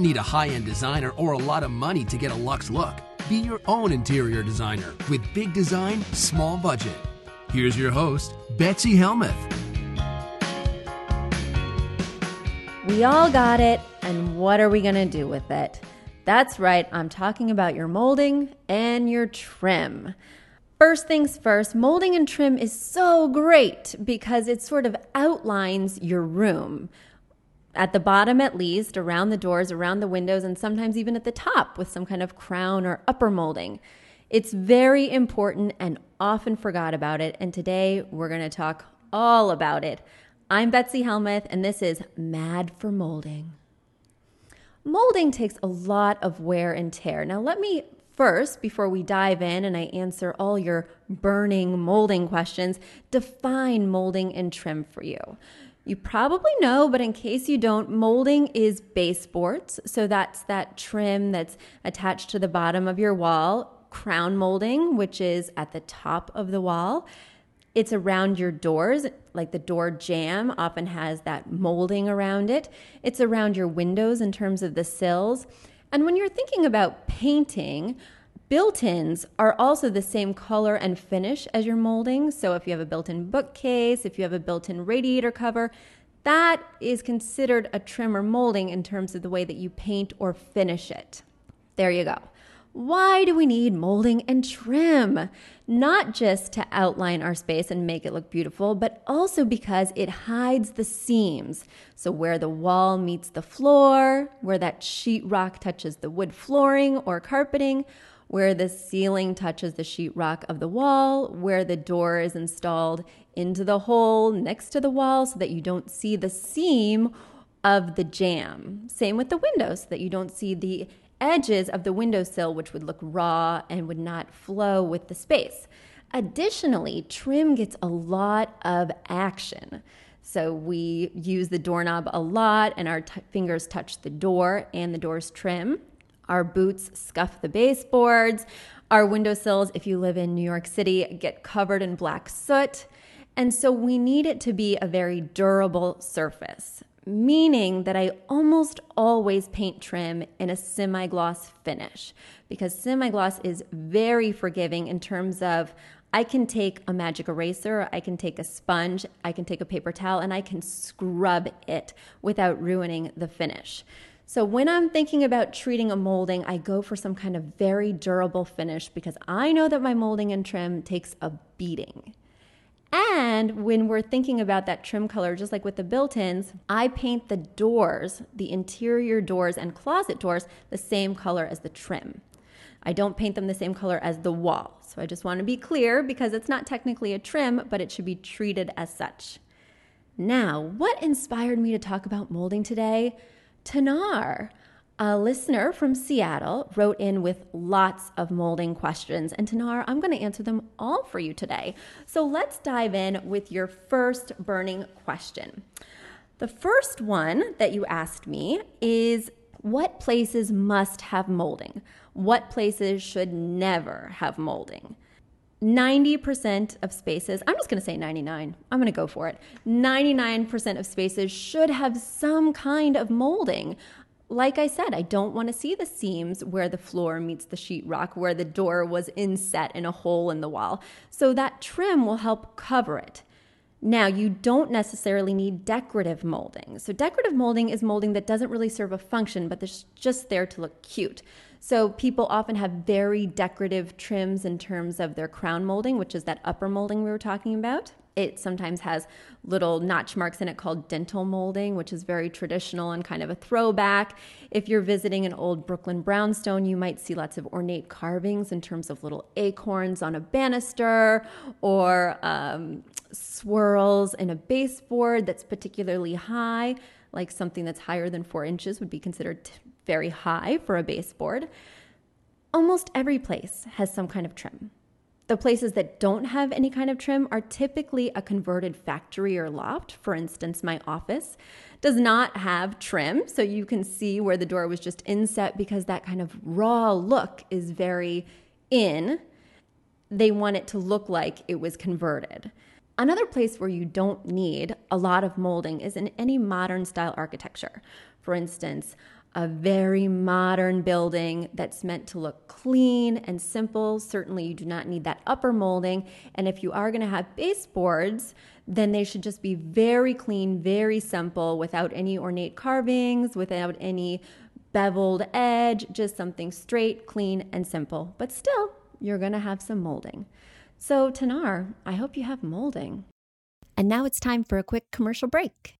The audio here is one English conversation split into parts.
Don't need a high end designer or a lot of money to get a luxe look. Be your own interior designer with big design, small budget. Here's your host, Betsy Helmuth. We all got it, and what are we going to do with it? That's right, I'm talking about your molding and your trim. First things first, molding and trim is so great because it sort of outlines your room at the bottom at least, around the doors, around the windows, and sometimes even at the top with some kind of crown or upper molding. It's very important and often forgot about it. And today we're going to talk all about it. I'm Betsy Helmuth, and this is Mad for Molding. Molding takes a lot of wear and tear. Now, let me first, before we dive in and I answer all your burning molding questions, define molding and trim for you. You probably know, but in case you don't, molding is baseboards. So that's that trim that's attached to the bottom of your wall. Crown molding, which is at the top of the wall. It's around your doors, like the door jamb often has that molding around it. It's around your windows in terms of the sills. And when you're thinking about painting, Built ins are also the same color and finish as your molding. So if you have a built in bookcase, if you have a built in radiator cover, that is considered a trim or molding in terms of the way that you paint or finish it. There you go. Why do we need molding and trim? Not just to outline our space and make it look beautiful, but also because it hides the seams. So, where the wall meets the floor, where that sheetrock touches the wood flooring or carpeting, where the ceiling touches the sheetrock of the wall, where the door is installed into the hole next to the wall so that you don't see the seam of the jamb. Same with the windows, so that you don't see the edges of the windowsill, which would look raw and would not flow with the space. Additionally, trim gets a lot of action. So we use the doorknob a lot, and our t- fingers touch the door and the door's trim. Our boots scuff the baseboards. Our windowsills, if you live in New York City, get covered in black soot. And so we need it to be a very durable surface, meaning that I almost always paint trim in a semi gloss finish because semi gloss is very forgiving in terms of I can take a magic eraser, I can take a sponge, I can take a paper towel, and I can scrub it without ruining the finish. So when I'm thinking about treating a molding, I go for some kind of very durable finish because I know that my molding and trim takes a beating. And when we're thinking about that trim color, just like with the built ins, I paint the doors, the interior doors and closet doors, the same color as the trim. I don't paint them the same color as the wall. So I just want to be clear because it's not technically a trim, but it should be treated as such. Now, what inspired me to talk about molding today? Tanar, a listener from Seattle, wrote in with lots of molding questions. And Tanar, I'm going to answer them all for you today. So let's dive in with your first burning question. The first one that you asked me is What places must have molding? What places should never have molding? 90% of spaces, I'm just going to say 99. I'm going to go for it. 99% of spaces should have some kind of molding. Like I said, I don't want to see the seams where the floor meets the sheetrock, where the door was inset in a hole in the wall. So that trim will help cover it. Now, you don't necessarily need decorative molding. So, decorative molding is molding that doesn't really serve a function, but it's just there to look cute. So people often have very decorative trims in terms of their crown molding, which is that upper molding we were talking about. It sometimes has little notch marks in it called dentil molding, which is very traditional and kind of a throwback. If you're visiting an old Brooklyn brownstone, you might see lots of ornate carvings in terms of little acorns on a banister or um, swirls in a baseboard that's particularly high, like something that's higher than four inches would be considered very high for a baseboard. Almost every place has some kind of trim. The places that don't have any kind of trim are typically a converted factory or loft. For instance, my office does not have trim, so you can see where the door was just inset because that kind of raw look is very in. They want it to look like it was converted. Another place where you don't need a lot of molding is in any modern style architecture. For instance, a very modern building that's meant to look clean and simple. Certainly, you do not need that upper molding. And if you are going to have baseboards, then they should just be very clean, very simple, without any ornate carvings, without any beveled edge, just something straight, clean, and simple. But still, you're going to have some molding. So, Tanar, I hope you have molding. And now it's time for a quick commercial break.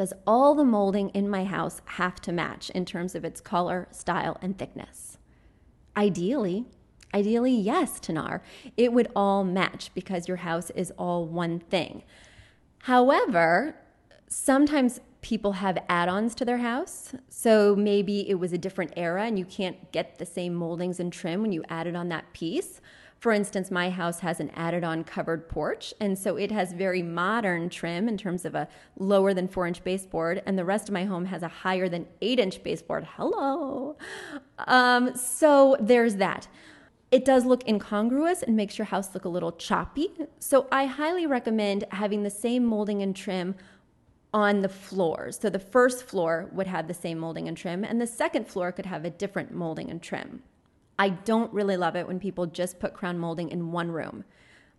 Does all the molding in my house have to match in terms of its color, style, and thickness? Ideally, ideally, yes, Tanar. It would all match because your house is all one thing. However, sometimes people have add ons to their house. So maybe it was a different era and you can't get the same moldings and trim when you added on that piece. For instance, my house has an added on covered porch, and so it has very modern trim in terms of a lower than four inch baseboard, and the rest of my home has a higher than eight inch baseboard. Hello. Um, so there's that. It does look incongruous and makes your house look a little choppy. So I highly recommend having the same molding and trim on the floors. So the first floor would have the same molding and trim, and the second floor could have a different molding and trim. I don't really love it when people just put crown molding in one room.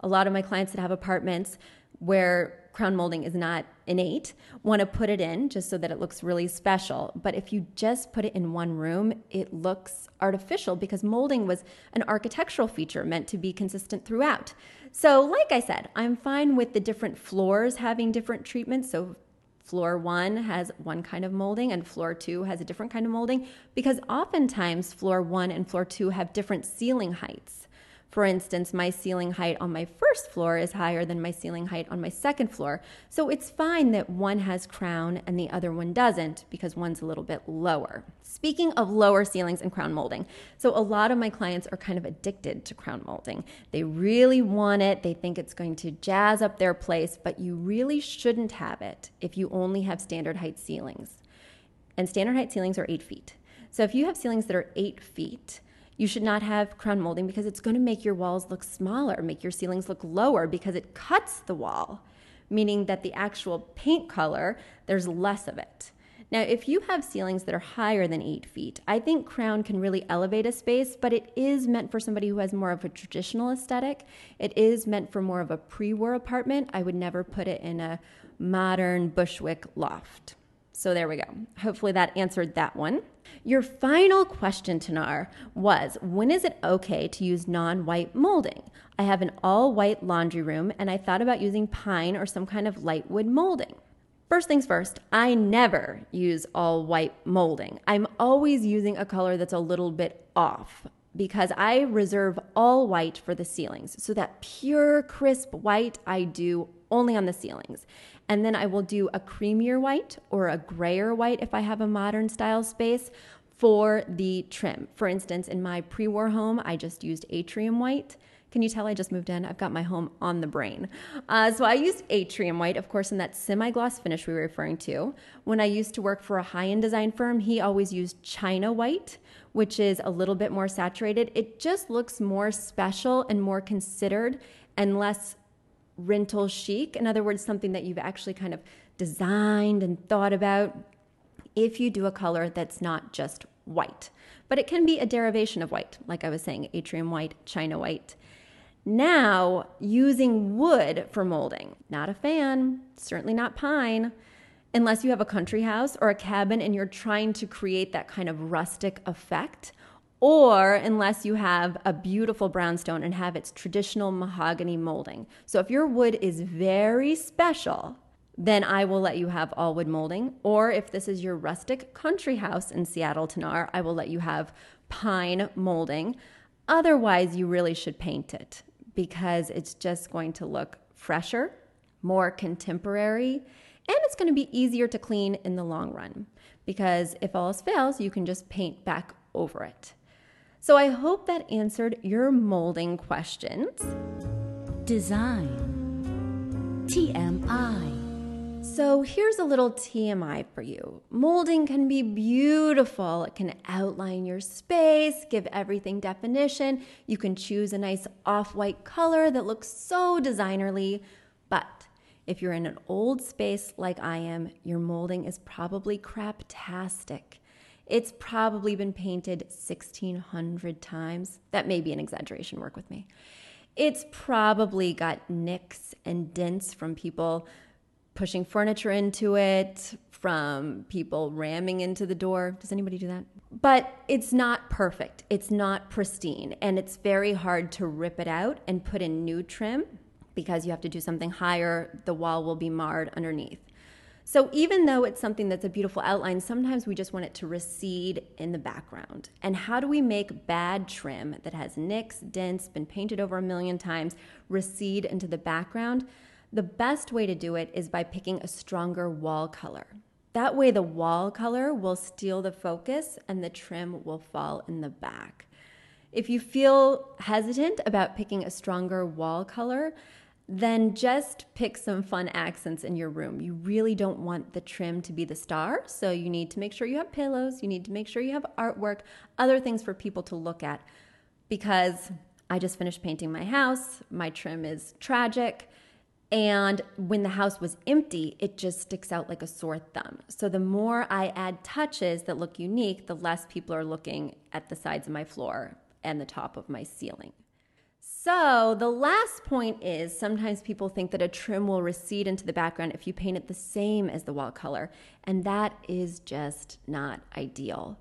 A lot of my clients that have apartments where crown molding is not innate want to put it in just so that it looks really special. But if you just put it in one room, it looks artificial because molding was an architectural feature meant to be consistent throughout. So, like I said, I'm fine with the different floors having different treatments. So, floor one has one kind of molding and floor two has a different kind of molding because oftentimes floor one and floor two have different ceiling heights. For instance, my ceiling height on my first floor is higher than my ceiling height on my second floor. So it's fine that one has crown and the other one doesn't because one's a little bit lower. Speaking of lower ceilings and crown molding, so a lot of my clients are kind of addicted to crown molding. They really want it, they think it's going to jazz up their place, but you really shouldn't have it if you only have standard height ceilings. And standard height ceilings are eight feet. So if you have ceilings that are eight feet, you should not have crown molding because it's going to make your walls look smaller, make your ceilings look lower because it cuts the wall, meaning that the actual paint color, there's less of it. Now, if you have ceilings that are higher than eight feet, I think crown can really elevate a space, but it is meant for somebody who has more of a traditional aesthetic. It is meant for more of a pre war apartment. I would never put it in a modern Bushwick loft. So there we go. Hopefully that answered that one. Your final question, Tanar, was when is it okay to use non white molding? I have an all white laundry room and I thought about using pine or some kind of light wood molding. First things first, I never use all white molding. I'm always using a color that's a little bit off because I reserve all white for the ceilings. So that pure, crisp white I do only on the ceilings. And then I will do a creamier white or a grayer white if I have a modern style space for the trim. For instance, in my pre war home, I just used atrium white. Can you tell I just moved in? I've got my home on the brain. Uh, so I used atrium white, of course, in that semi gloss finish we were referring to. When I used to work for a high end design firm, he always used china white, which is a little bit more saturated. It just looks more special and more considered and less rental chic. In other words, something that you've actually kind of designed and thought about if you do a color that's not just white. But it can be a derivation of white, like I was saying, atrium white, china white. Now, using wood for molding. Not a fan, certainly not pine, unless you have a country house or a cabin and you're trying to create that kind of rustic effect or unless you have a beautiful brownstone and have its traditional mahogany molding. So if your wood is very special, then I will let you have all wood molding. Or if this is your rustic country house in Seattle, Tanar, I will let you have pine molding. Otherwise, you really should paint it because it's just going to look fresher, more contemporary, and it's going to be easier to clean in the long run. Because if all else fails, you can just paint back over it. So I hope that answered your molding questions. Design TMI. So here's a little TMI for you. Molding can be beautiful. It can outline your space, give everything definition. You can choose a nice off white color that looks so designerly. But if you're in an old space like I am, your molding is probably craptastic. It's probably been painted 1600 times. That may be an exaggeration, work with me. It's probably got nicks and dents from people pushing furniture into it, from people ramming into the door. Does anybody do that? But it's not perfect. It's not pristine. And it's very hard to rip it out and put in new trim because you have to do something higher. The wall will be marred underneath. So even though it's something that's a beautiful outline, sometimes we just want it to recede in the background. And how do we make bad trim that has nicks, dents, been painted over a million times, recede into the background? The best way to do it is by picking a stronger wall color. That way, the wall color will steal the focus and the trim will fall in the back. If you feel hesitant about picking a stronger wall color, then just pick some fun accents in your room. You really don't want the trim to be the star, so you need to make sure you have pillows, you need to make sure you have artwork, other things for people to look at. Because I just finished painting my house, my trim is tragic. And when the house was empty, it just sticks out like a sore thumb. So the more I add touches that look unique, the less people are looking at the sides of my floor and the top of my ceiling. So, the last point is sometimes people think that a trim will recede into the background if you paint it the same as the wall color, and that is just not ideal.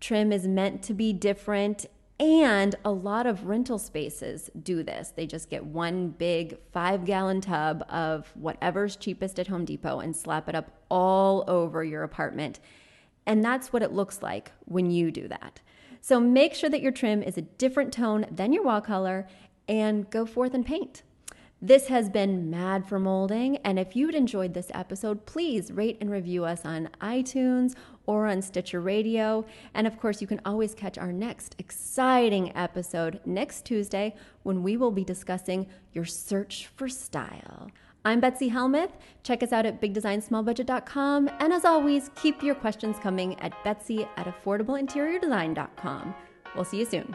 Trim is meant to be different, and a lot of rental spaces do this. They just get one big five gallon tub of whatever's cheapest at Home Depot and slap it up all over your apartment. And that's what it looks like when you do that. So make sure that your trim is a different tone than your wall color and go forth and paint. This has been Mad for Molding, and if you'd enjoyed this episode, please rate and review us on iTunes or on Stitcher Radio. And of course, you can always catch our next exciting episode next Tuesday when we will be discussing your search for style. I'm Betsy Helmuth. Check us out at bigdesignsmallbudget.com. And as always, keep your questions coming at betsy at affordableinteriordesign.com. We'll see you soon.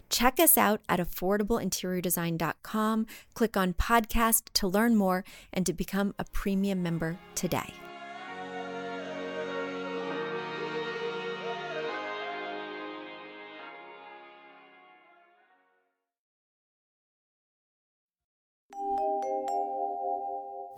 Check us out at affordableinteriordesign.com. Click on podcast to learn more and to become a premium member today.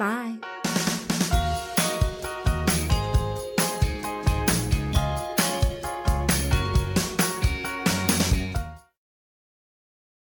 Bye.